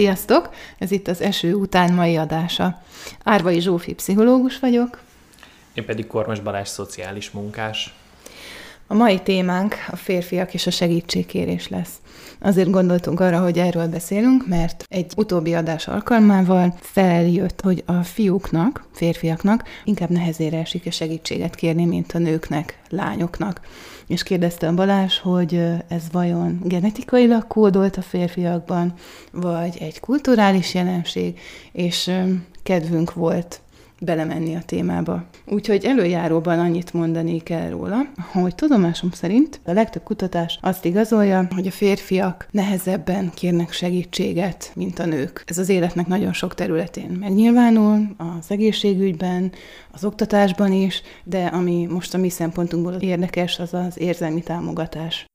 Sziasztok! Ez itt az eső után mai adása. Árvai Zsófi pszichológus vagyok. Én pedig Kormas Balázs szociális munkás. A mai témánk a férfiak és a segítségkérés lesz. Azért gondoltunk arra, hogy erről beszélünk, mert egy utóbbi adás alkalmával feljött, hogy a fiúknak, férfiaknak inkább nehezére esik a segítséget kérni, mint a nőknek, lányoknak. És kérdezte a Balázs, hogy ez vajon genetikailag kódolt a férfiakban, vagy egy kulturális jelenség, és kedvünk volt belemenni a témába. Úgyhogy előjáróban annyit mondani kell róla, hogy tudomásom szerint a legtöbb kutatás azt igazolja, hogy a férfiak nehezebben kérnek segítséget, mint a nők. Ez az életnek nagyon sok területén megnyilvánul, az egészségügyben, az oktatásban is, de ami most a mi szempontunkból érdekes, az az érzelmi támogatás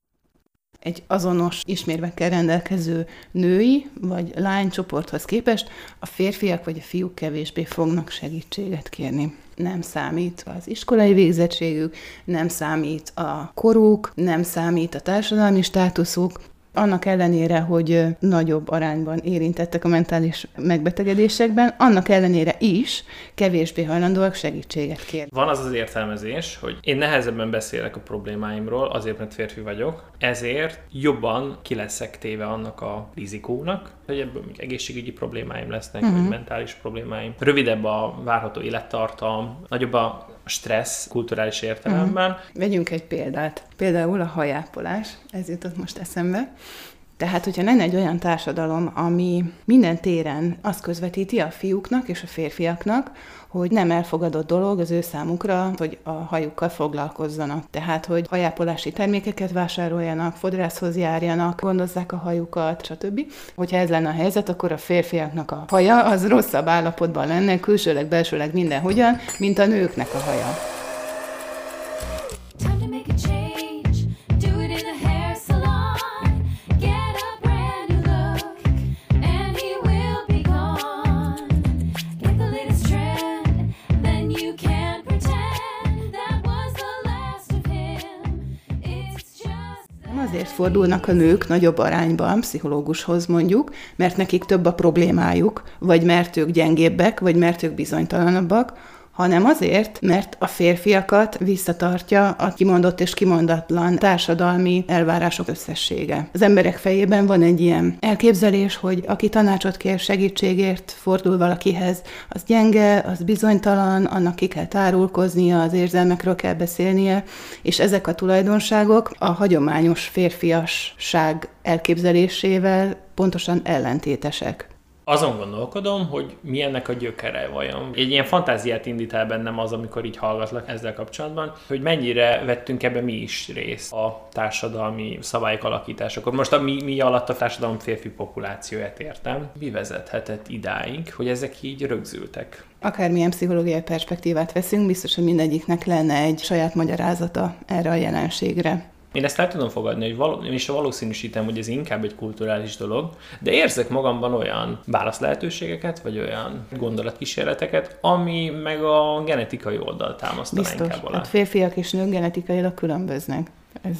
egy azonos ismérvekkel rendelkező női vagy lánycsoporthoz képest a férfiak vagy a fiúk kevésbé fognak segítséget kérni. Nem számít az iskolai végzettségük, nem számít a koruk, nem számít a társadalmi státuszuk, annak ellenére, hogy nagyobb arányban érintettek a mentális megbetegedésekben, annak ellenére is kevésbé hajlandóak segítséget kérni. Van az az értelmezés, hogy én nehezebben beszélek a problémáimról, azért, mert férfi vagyok, ezért jobban ki leszek téve annak a rizikónak, hogy ebből egészségügyi problémáim lesznek, uh-huh. vagy mhm. mentális problémáim. Rövidebb a várható élettartam, nagyobb a stressz kulturális értelemben. Uh-huh. Vegyünk egy példát. Például a hajápolás, ez jutott most eszembe. Tehát, hogyha lenne egy olyan társadalom, ami minden téren azt közvetíti a fiúknak és a férfiaknak, hogy nem elfogadott dolog az ő számukra, hogy a hajukkal foglalkozzanak. Tehát, hogy hajápolási termékeket vásároljanak, fodrászhoz járjanak, gondozzák a hajukat, stb. Hogyha ez lenne a helyzet, akkor a férfiaknak a haja az rosszabb állapotban lenne, külsőleg, belsőleg mindenhogyan, mint a nőknek a haja. Azért fordulnak a nők nagyobb arányban pszichológushoz mondjuk, mert nekik több a problémájuk, vagy mert ők gyengébbek, vagy mert ők bizonytalanabbak, hanem azért, mert a férfiakat visszatartja a kimondott és kimondatlan társadalmi elvárások összessége. Az emberek fejében van egy ilyen elképzelés, hogy aki tanácsot kér segítségért, fordul valakihez, az gyenge, az bizonytalan, annak ki kell tárulkoznia, az érzelmekről kell beszélnie, és ezek a tulajdonságok a hagyományos férfiasság elképzelésével pontosan ellentétesek. Azon gondolkodom, hogy mi ennek a gyökere vajon. Egy ilyen fantáziát indít el bennem az, amikor így hallgatlak ezzel kapcsolatban, hogy mennyire vettünk ebbe mi is részt a társadalmi szabályok alakításakor. Most a mi, mi alatt a társadalom férfi populációját értem. Mi vezethetett idáig, hogy ezek így rögzültek? Akármilyen pszichológiai perspektívát veszünk, biztos, hogy mindegyiknek lenne egy saját magyarázata erre a jelenségre. Én ezt el tudom fogadni, hogy való, én is valószínűsítem, hogy ez inkább egy kulturális dolog, de érzek magamban olyan válasz lehetőségeket, vagy olyan gondolatkísérleteket, ami meg a genetikai oldal támasztaná Biztos. inkább alá. Hát férfiak és nők genetikailag különböznek. Ez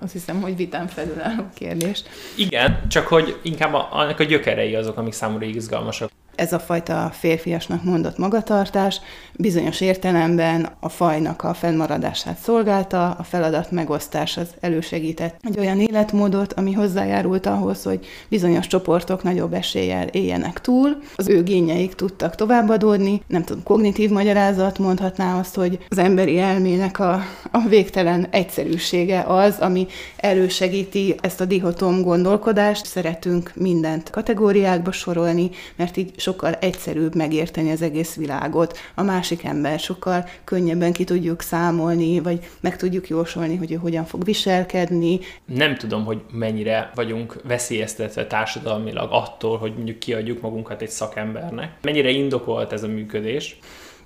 azt hiszem, hogy vitán felülálló kérdés. Igen, csak hogy inkább a, annak a gyökerei azok, amik számomra izgalmasak ez a fajta férfiasnak mondott magatartás bizonyos értelemben a fajnak a fennmaradását szolgálta, a feladat megosztás az elősegített. Egy olyan életmódot, ami hozzájárult ahhoz, hogy bizonyos csoportok nagyobb eséllyel éljenek túl, az ő gényeik tudtak továbbadódni, nem tudom, kognitív magyarázat mondhatná azt, hogy az emberi elmének a, a végtelen egyszerűsége az, ami elősegíti ezt a dihotom gondolkodást, szeretünk mindent kategóriákba sorolni, mert így sokkal egyszerűbb megérteni az egész világot. A másik ember sokkal könnyebben ki tudjuk számolni, vagy meg tudjuk jósolni, hogy ő hogyan fog viselkedni. Nem tudom, hogy mennyire vagyunk veszélyeztetve társadalmilag attól, hogy mondjuk kiadjuk magunkat egy szakembernek. Mennyire indokolt ez a működés.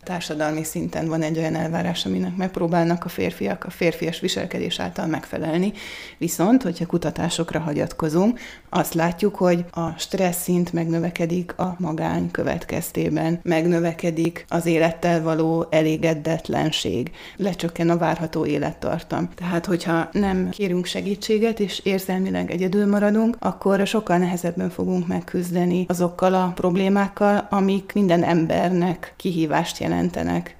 Társadalmi szinten van egy olyan elvárás, aminek megpróbálnak a férfiak a férfias viselkedés által megfelelni. Viszont, hogyha kutatásokra hagyatkozunk, azt látjuk, hogy a stressz szint megnövekedik a magány következtében, megnövekedik az élettel való elégedetlenség, lecsökken a várható élettartam. Tehát, hogyha nem kérünk segítséget, és érzelmileg egyedül maradunk, akkor sokkal nehezebben fogunk megküzdeni azokkal a problémákkal, amik minden embernek kihívást jelentenek.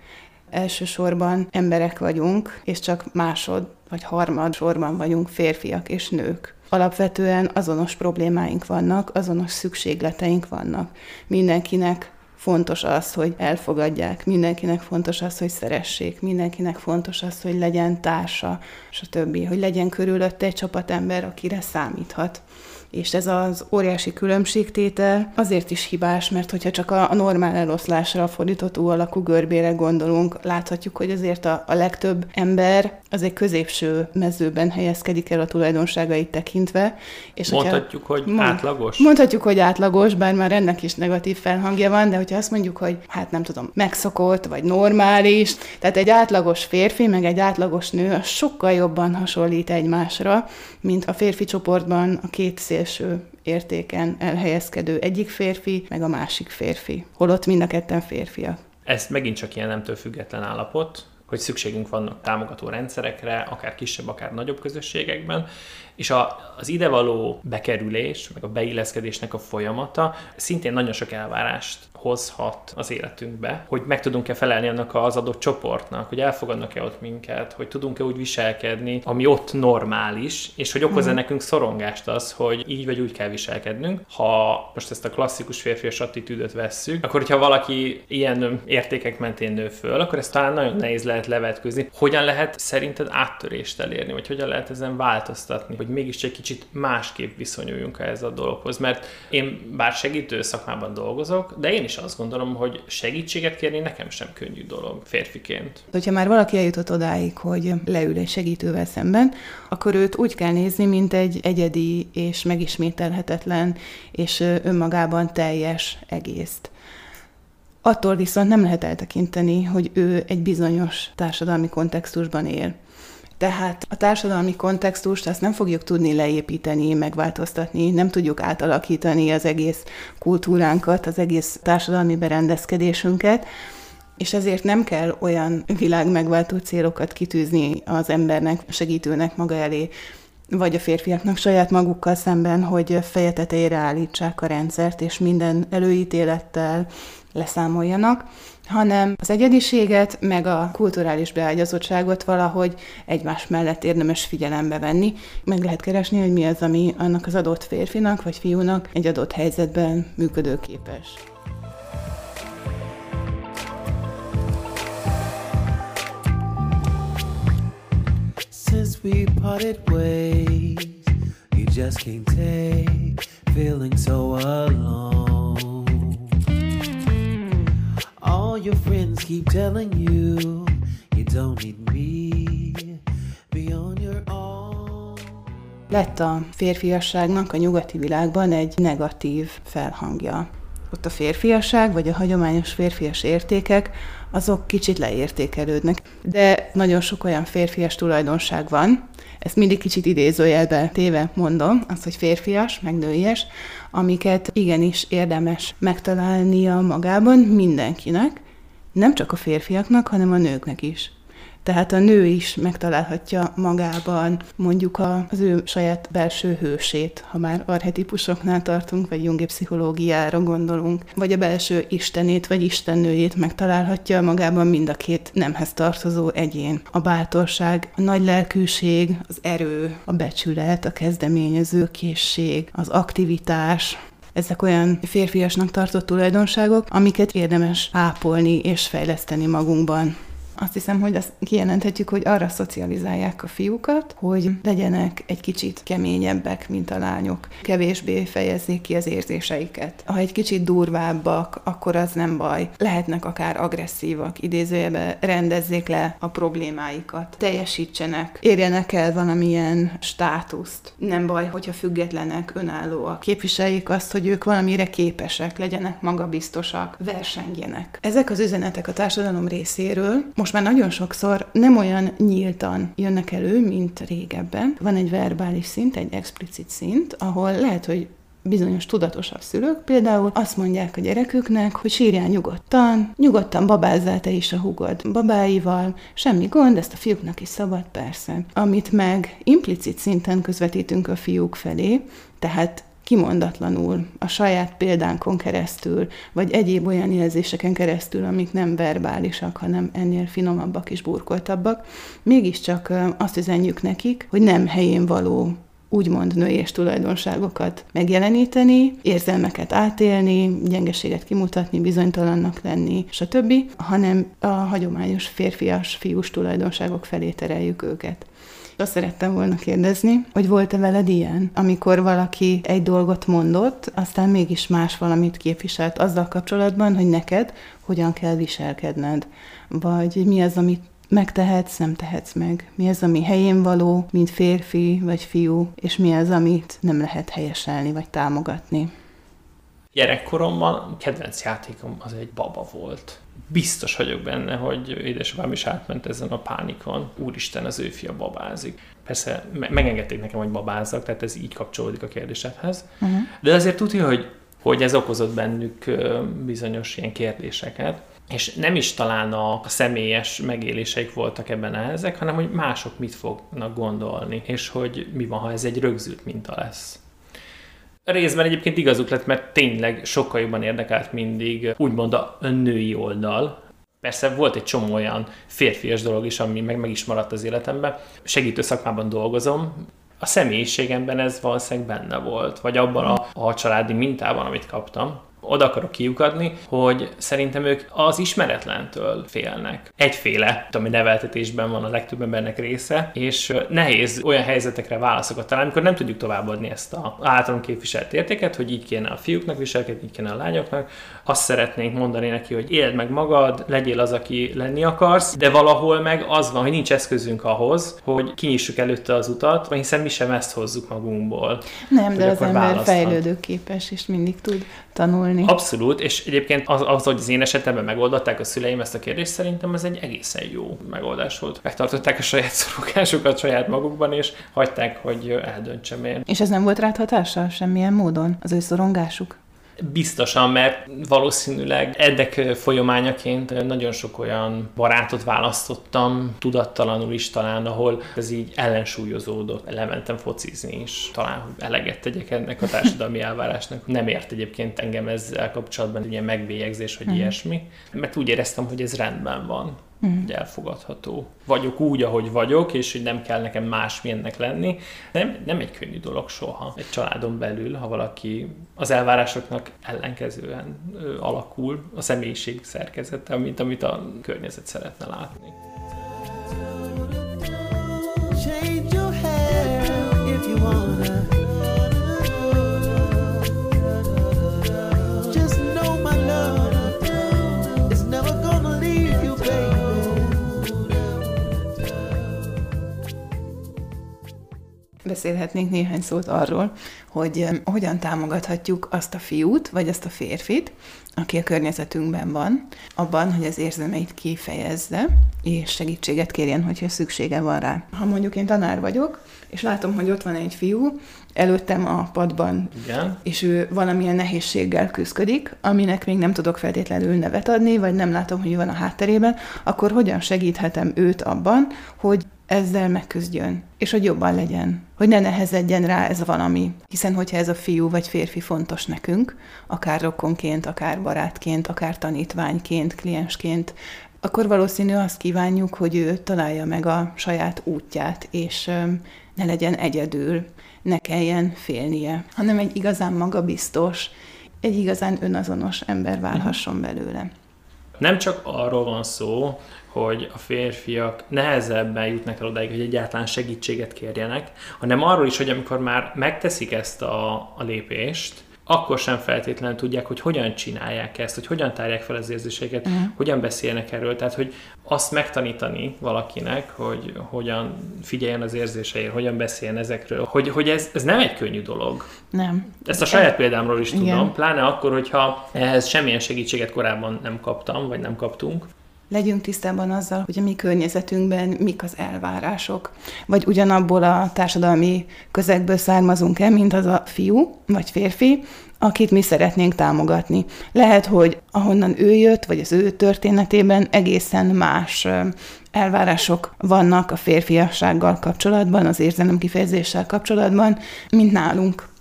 Elsősorban emberek vagyunk, és csak másod vagy harmad sorban vagyunk férfiak és nők. Alapvetően azonos problémáink vannak, azonos szükségleteink vannak. Mindenkinek fontos az, hogy elfogadják, mindenkinek fontos az, hogy szeressék, mindenkinek fontos az, hogy legyen társa, stb., hogy legyen körülötte egy csapatember, akire számíthat és ez az óriási különbségtétel azért is hibás, mert hogyha csak a, normál eloszlásra, a fordított U alakú görbére gondolunk, láthatjuk, hogy azért a, a legtöbb ember az egy középső mezőben helyezkedik el a tulajdonságait tekintve. És mondhatjuk, hogyha, hogy mond, átlagos? Mondhatjuk, hogy átlagos, bár már ennek is negatív felhangja van, de hogyha azt mondjuk, hogy hát nem tudom, megszokott, vagy normális, tehát egy átlagos férfi, meg egy átlagos nő, az sokkal jobban hasonlít egymásra, mint a férfi csoportban a két szélső értéken elhelyezkedő egyik férfi, meg a másik férfi. Holott mind a ketten férfiak. Ez megint csak ilyen nemtől független állapot, hogy szükségünk van támogató rendszerekre, akár kisebb, akár nagyobb közösségekben, és a, az idevaló bekerülés, meg a beilleszkedésnek a folyamata szintén nagyon sok elvárást hozhat az életünkbe, hogy meg tudunk-e felelni annak az adott csoportnak, hogy elfogadnak-e ott minket, hogy tudunk-e úgy viselkedni, ami ott normális, és hogy okoz-e mm. nekünk szorongást az, hogy így vagy úgy kell viselkednünk. Ha most ezt a klasszikus férfias attitűdöt vesszük, akkor hogyha valaki ilyen értékek mentén nő föl, akkor ezt talán nagyon nehéz lehet levetkőzni. Hogyan lehet szerinted áttörést elérni, vagy hogyan lehet ezen változtatni, hogy mégiscsak egy kicsit másképp viszonyuljunk ehhez a dologhoz. Mert én bár segítő szakmában dolgozok, de én is azt gondolom, hogy segítséget kérni nekem sem könnyű dolog férfiként. Hogyha már valaki eljutott odáig, hogy leül egy segítővel szemben, akkor őt úgy kell nézni, mint egy egyedi és megismételhetetlen és önmagában teljes egészt. Attól viszont nem lehet eltekinteni, hogy ő egy bizonyos társadalmi kontextusban él. Tehát a társadalmi kontextust azt nem fogjuk tudni leépíteni, megváltoztatni, nem tudjuk átalakítani az egész kultúránkat, az egész társadalmi berendezkedésünket, és ezért nem kell olyan világ megváltó célokat kitűzni az embernek, segítőnek maga elé, vagy a férfiaknak saját magukkal szemben, hogy feje tetejére állítsák a rendszert, és minden előítélettel leszámoljanak, hanem az egyediséget, meg a kulturális beágyazottságot valahogy egymás mellett érdemes figyelembe venni. Meg lehet keresni, hogy mi az, ami annak az adott férfinak vagy fiúnak egy adott helyzetben működőképes. Since we parted ways, you just can't take feeling so alone. Your friends keep telling you you don't need me beyond your own. Lett a férfiasságnak a nyugati világban egy negatív felhangja. Ott a férfiasság, vagy a hagyományos férfias értékek, azok kicsit leértékelődnek. De nagyon sok olyan férfias tulajdonság van, ezt mindig kicsit idézőjelbe téve mondom, az, hogy férfias, meg nőies, amiket igenis érdemes megtalálnia magában mindenkinek, nem csak a férfiaknak, hanem a nőknek is. Tehát a nő is megtalálhatja magában mondjuk az ő saját belső hősét, ha már arhetipusoknál tartunk, vagy jungi pszichológiára gondolunk, vagy a belső istenét, vagy istennőjét megtalálhatja magában mind a két nemhez tartozó egyén. A bátorság, a nagy lelkűség, az erő, a becsület, a kezdeményező készség, az aktivitás, ezek olyan férfiasnak tartott tulajdonságok, amiket érdemes ápolni és fejleszteni magunkban. Azt hiszem, hogy azt kijelenthetjük, hogy arra szocializálják a fiúkat, hogy legyenek egy kicsit keményebbek, mint a lányok. Kevésbé fejezzék ki az érzéseiket. Ha egy kicsit durvábbak, akkor az nem baj. Lehetnek akár agresszívak, idézőjebe rendezzék le a problémáikat. Teljesítsenek, érjenek el valamilyen státuszt. Nem baj, hogyha függetlenek, önállóak. Képviseljék azt, hogy ők valamire képesek, legyenek magabiztosak, versengjenek. Ezek az üzenetek a társadalom részéről most már nagyon sokszor nem olyan nyíltan jönnek elő, mint régebben. Van egy verbális szint, egy explicit szint, ahol lehet, hogy bizonyos tudatosabb szülők például azt mondják a gyereküknek, hogy sírjál nyugodtan, nyugodtan babázzál te is a hugod babáival, semmi gond, ezt a fiúknak is szabad persze. Amit meg implicit szinten közvetítünk a fiúk felé, tehát kimondatlanul, a saját példánkon keresztül, vagy egyéb olyan jelzéseken keresztül, amik nem verbálisak, hanem ennél finomabbak és burkoltabbak, mégiscsak azt üzenjük nekik, hogy nem helyén való úgymond női tulajdonságokat megjeleníteni, érzelmeket átélni, gyengeséget kimutatni, bizonytalannak lenni, stb., hanem a hagyományos férfias, fiús tulajdonságok felé tereljük őket. Azt szerettem volna kérdezni, hogy volt-e veled ilyen, amikor valaki egy dolgot mondott, aztán mégis más valamit képviselt azzal kapcsolatban, hogy neked hogyan kell viselkedned, vagy mi az, amit megtehetsz, nem tehetsz meg. Mi az, ami helyén való, mint férfi vagy fiú, és mi az, amit nem lehet helyeselni vagy támogatni. Gyerekkoromban kedvenc játékom az egy baba volt. Biztos vagyok benne, hogy édesapám is átment ezen a pánikon. Úristen, az ő fia babázik. Persze megengedték nekem, hogy babázzak, tehát ez így kapcsolódik a kérdésedhez. Uh-huh. De azért tudja, hogy, hogy ez okozott bennük bizonyos ilyen kérdéseket és nem is talán a, személyes megéléseik voltak ebben ezek, hanem hogy mások mit fognak gondolni, és hogy mi van, ha ez egy rögzült minta lesz. Részben egyébként igazuk lett, mert tényleg sokkal jobban érdekelt mindig úgymond a női oldal, Persze volt egy csomó olyan férfias dolog is, ami meg, meg is maradt az életemben. Segítő szakmában dolgozom, a személyiségemben ez valószínűleg benne volt, vagy abban a, a családi mintában, amit kaptam oda akarok kiukadni, hogy szerintem ők az ismeretlentől félnek. Egyféle, ami neveltetésben van a legtöbb embernek része, és nehéz olyan helyzetekre válaszokat találni, amikor nem tudjuk továbbadni ezt a általunk képviselt értéket, hogy így kéne a fiúknak viselkedni, így kéne a lányoknak. Azt szeretnénk mondani neki, hogy éld meg magad, legyél az, aki lenni akarsz, de valahol meg az van, hogy nincs eszközünk ahhoz, hogy kinyissuk előtte az utat, hiszen mi sem ezt hozzuk magunkból. Nem, de az ember fejlődőképes, és mindig tud tanulni. Abszolút, és egyébként az, az, hogy az én esetemben megoldották a szüleim ezt a kérdést, szerintem ez egy egészen jó megoldás volt. Megtartották a saját szorongásukat saját magukban, és hagyták, hogy eldöntsem én. És ez nem volt rád hatással semmilyen módon, az ő szorongásuk? Biztosan, mert valószínűleg ennek folyamányaként nagyon sok olyan barátot választottam, tudattalanul is talán, ahol ez így ellensúlyozódott. Lementem focizni is, talán hogy eleget tegyek ennek a társadalmi elvárásnak. Nem ért egyébként engem ezzel kapcsolatban egy ilyen megbélyegzés, vagy uh-huh. ilyesmi, mert úgy éreztem, hogy ez rendben van mm. hogy elfogadható. Vagyok úgy, ahogy vagyok, és hogy nem kell nekem másmilyennek lenni. Nem, nem egy könnyű dolog soha. Egy családon belül, ha valaki az elvárásoknak ellenkezően ö, alakul a személyiség szerkezete, mint amit a környezet szeretne látni. Change your hair if you wanna. Beszélhetnénk néhány szót arról, hogy hogyan támogathatjuk azt a fiút, vagy azt a férfit, aki a környezetünkben van, abban, hogy az érzelmeit kifejezze, és segítséget kérjen, hogyha szüksége van rá. Ha mondjuk én tanár vagyok, és látom, hogy ott van egy fiú, előttem a padban, Igen. és ő valamilyen nehézséggel küzdik, aminek még nem tudok feltétlenül nevet adni, vagy nem látom, hogy van a hátterében, akkor hogyan segíthetem őt abban, hogy ezzel megküzdjön, és hogy jobban legyen, hogy ne nehezedjen rá ez valami. Hiszen, hogyha ez a fiú vagy férfi fontos nekünk, akár rokonként, akár barátként, akár tanítványként, kliensként, akkor valószínű azt kívánjuk, hogy ő találja meg a saját útját, és ne legyen egyedül, ne kelljen félnie, hanem egy igazán magabiztos, egy igazán önazonos ember válhasson belőle. Nem csak arról van szó, hogy a férfiak nehezebben jutnak el odáig, hogy egyáltalán segítséget kérjenek, hanem arról is, hogy amikor már megteszik ezt a, a lépést, akkor sem feltétlenül tudják, hogy hogyan csinálják ezt, hogy hogyan tárják fel az érzéseket, uh-huh. hogyan beszélnek erről. Tehát, hogy azt megtanítani valakinek, hogy hogyan figyeljen az érzéseért, hogyan beszéljen ezekről, hogy, hogy ez, ez nem egy könnyű dolog. Nem. Ezt a saját példámról is tudom, Igen. pláne akkor, hogyha ehhez semmilyen segítséget korábban nem kaptam, vagy nem kaptunk legyünk tisztában azzal, hogy a mi környezetünkben mik az elvárások. Vagy ugyanabból a társadalmi közegből származunk-e, mint az a fiú vagy férfi, akit mi szeretnénk támogatni. Lehet, hogy ahonnan ő jött, vagy az ő történetében egészen más elvárások vannak a férfiassággal kapcsolatban, az érzelemkifejezéssel kapcsolatban, mint nálunk.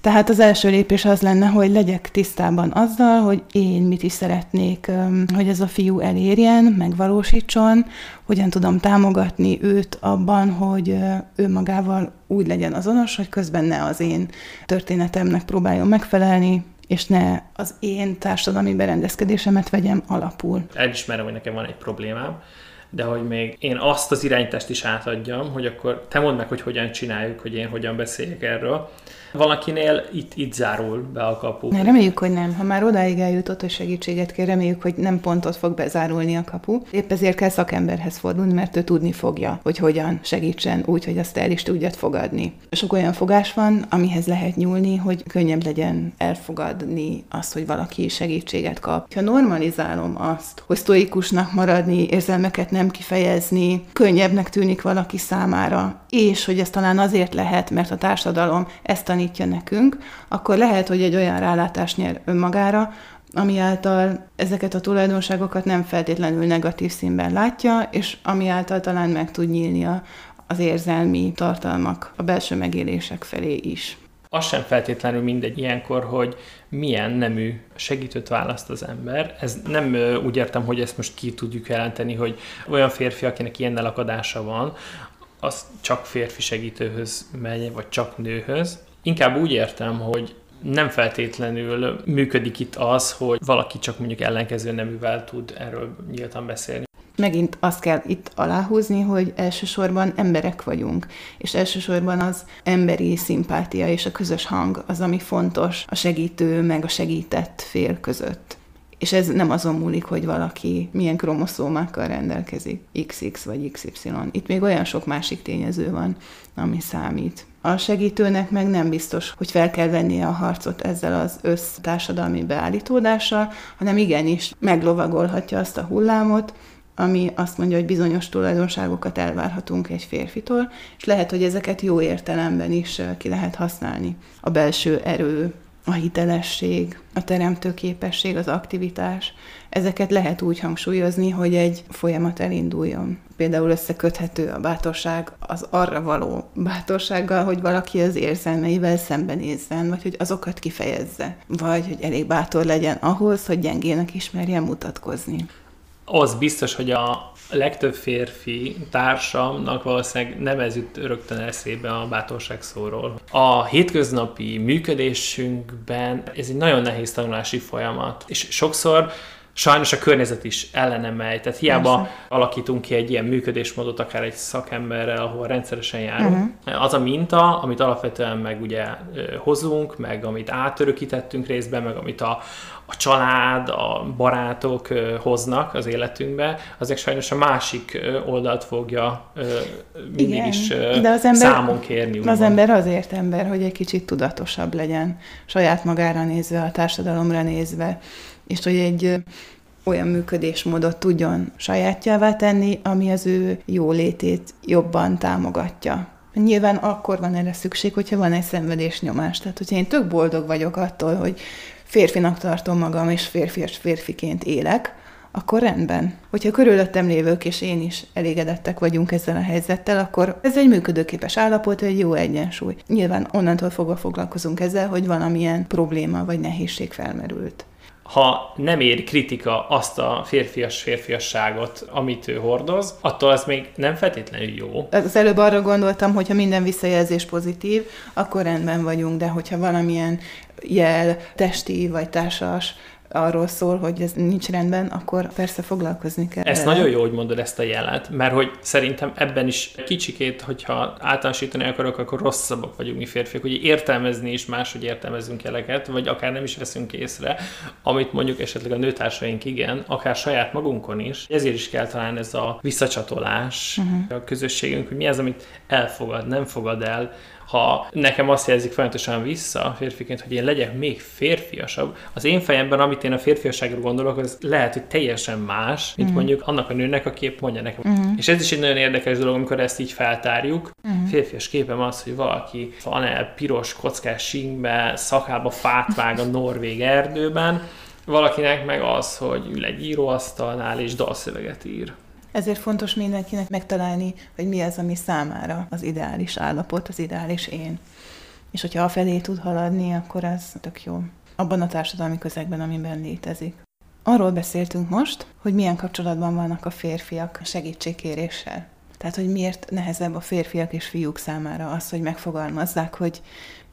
Tehát az első lépés az lenne, hogy legyek tisztában azzal, hogy én mit is szeretnék, hogy ez a fiú elérjen, megvalósítson, hogyan tudom támogatni őt abban, hogy ő magával úgy legyen azonos, hogy közben ne az én történetemnek próbáljon megfelelni, és ne az én társadalmi berendezkedésemet vegyem alapul. Elismerem, hogy nekem van egy problémám, de hogy még én azt az irányítást is átadjam, hogy akkor te mondd meg, hogy hogyan csináljuk, hogy én hogyan beszéljek erről, Valakinél itt, itt zárul be a kapu. Ne, reméljük, hogy nem. Ha már odáig eljutott, hogy segítséget kér, reméljük, hogy nem pontot fog bezárulni a kapu. Épp ezért kell szakemberhez fordulni, mert ő tudni fogja, hogy hogyan segítsen úgy, hogy azt el is tudjad fogadni. Sok olyan fogás van, amihez lehet nyúlni, hogy könnyebb legyen elfogadni azt, hogy valaki segítséget kap. Ha normalizálom azt, hogy sztoikusnak maradni, érzelmeket nem kifejezni, könnyebbnek tűnik valaki számára, és hogy ez talán azért lehet, mert a társadalom ezt a tanítja nekünk, akkor lehet, hogy egy olyan rálátást nyer önmagára, ami által ezeket a tulajdonságokat nem feltétlenül negatív színben látja, és ami által talán meg tud nyílni a, az érzelmi tartalmak a belső megélések felé is. Az sem feltétlenül mindegy ilyenkor, hogy milyen nemű segítőt választ az ember. Ez nem úgy értem, hogy ezt most ki tudjuk jelenteni, hogy olyan férfi, akinek ilyen elakadása van, az csak férfi segítőhöz megy, vagy csak nőhöz, Inkább úgy értem, hogy nem feltétlenül működik itt az, hogy valaki csak mondjuk ellenkező neművel tud erről nyíltan beszélni. Megint azt kell itt aláhúzni, hogy elsősorban emberek vagyunk, és elsősorban az emberi szimpátia és a közös hang az, ami fontos a segítő meg a segített fél között. És ez nem azon múlik, hogy valaki milyen kromoszómákkal rendelkezik, XX vagy XY. Itt még olyan sok másik tényező van, ami számít. A segítőnek meg nem biztos, hogy fel kell vennie a harcot ezzel az össztársadalmi beállítódással, hanem igenis meglovagolhatja azt a hullámot, ami azt mondja, hogy bizonyos tulajdonságokat elvárhatunk egy férfitól, és lehet, hogy ezeket jó értelemben is ki lehet használni. A belső erő, a hitelesség, a teremtőképesség, az aktivitás, ezeket lehet úgy hangsúlyozni, hogy egy folyamat elinduljon. Például összeköthető a bátorság az arra való bátorsággal, hogy valaki az érzelmeivel szembenézzen, vagy hogy azokat kifejezze, vagy hogy elég bátor legyen ahhoz, hogy gyengének ismerjen mutatkozni. Az biztos, hogy a legtöbb férfi társamnak valószínűleg nem ez jut rögtön eszébe a bátorság szóról. A hétköznapi működésünkben ez egy nagyon nehéz tanulási folyamat, és sokszor sajnos a környezet is ellene megy. Tehát hiába Persze. alakítunk ki egy ilyen működésmódot, akár egy szakemberrel, ahol rendszeresen járunk. Uh-huh. Az a minta, amit alapvetően meg ugye hozunk, meg amit átörökítettünk részben, meg amit a, a család, a barátok hoznak az életünkbe, azok sajnos a másik oldalt fogja mindig Igen, is de az ember, számon kérni. Úgymond. Az ember azért ember, hogy egy kicsit tudatosabb legyen, saját magára nézve, a társadalomra nézve, és hogy egy olyan működésmódot tudjon sajátjává tenni, ami az ő jólétét jobban támogatja. Nyilván akkor van erre szükség, hogyha van egy szenvedésnyomás. Tehát, hogyha én tök boldog vagyok attól, hogy férfinak tartom magam, és férfias férfiként élek, akkor rendben. Hogyha körülöttem lévők és én is elégedettek vagyunk ezzel a helyzettel, akkor ez egy működőképes állapot, egy jó egyensúly. Nyilván onnantól fogva foglalkozunk ezzel, hogy valamilyen probléma vagy nehézség felmerült ha nem ér kritika azt a férfias-férfiasságot, amit ő hordoz, attól ez még nem feltétlenül jó. Az előbb arra gondoltam, hogy ha minden visszajelzés pozitív, akkor rendben vagyunk, de hogyha valamilyen jel, testi vagy társas arról szól, hogy ez nincs rendben, akkor persze foglalkozni kell. Ez nagyon jó, hogy mondod ezt a jelet, mert hogy szerintem ebben is kicsikét, hogyha általánosítani akarok, akkor rosszabbak vagyunk mi férfiak, hogy értelmezni is máshogy értelmezünk jeleket, vagy akár nem is veszünk észre, amit mondjuk esetleg a nőtársaink igen, akár saját magunkon is. Ezért is kell talán ez a visszacsatolás uh-huh. a közösségünk, hogy mi az, amit elfogad, nem fogad el, ha nekem azt jelzik folyamatosan vissza férfiként, hogy én legyek még férfiasabb, az én fejemben, amit én a férfiasságról gondolok, az lehet, hogy teljesen más, mint mm. mondjuk annak a nőnek, aki épp mondja nekem. Mm. És ez is egy nagyon érdekes dolog, amikor ezt így feltárjuk. Mm. Férfias képem az, hogy valaki el piros kockás sínkbe, szakába fát vág a norvég erdőben, valakinek meg az, hogy ül egy íróasztalnál és dalszöveget ír. Ezért fontos mindenkinek megtalálni, hogy mi az, ami számára az ideális állapot, az ideális én. És hogyha felé tud haladni, akkor ez tök jó. Abban a társadalmi közegben, amiben létezik. Arról beszéltünk most, hogy milyen kapcsolatban vannak a férfiak segítségkéréssel. Tehát, hogy miért nehezebb a férfiak és fiúk számára az, hogy megfogalmazzák, hogy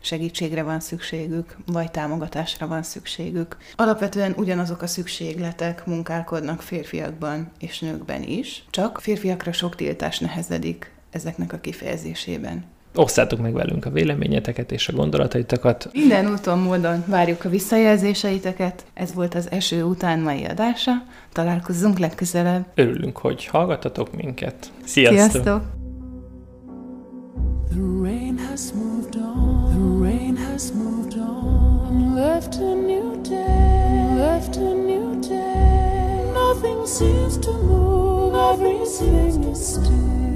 segítségre van szükségük, vagy támogatásra van szükségük. Alapvetően ugyanazok a szükségletek munkálkodnak férfiakban és nőkben is, csak férfiakra sok tiltás nehezedik ezeknek a kifejezésében. Osszátok meg velünk a véleményeteket és a gondolataitokat. Minden úton, módon várjuk a visszajelzéseiteket. Ez volt az eső után mai adása. Találkozzunk legközelebb. Örülünk, hogy hallgatatok minket. Sziasztok! Sziasztok! The rain has moved on, the rain has moved on, left a new day, left a new day. Nothing seems to move, everything is still.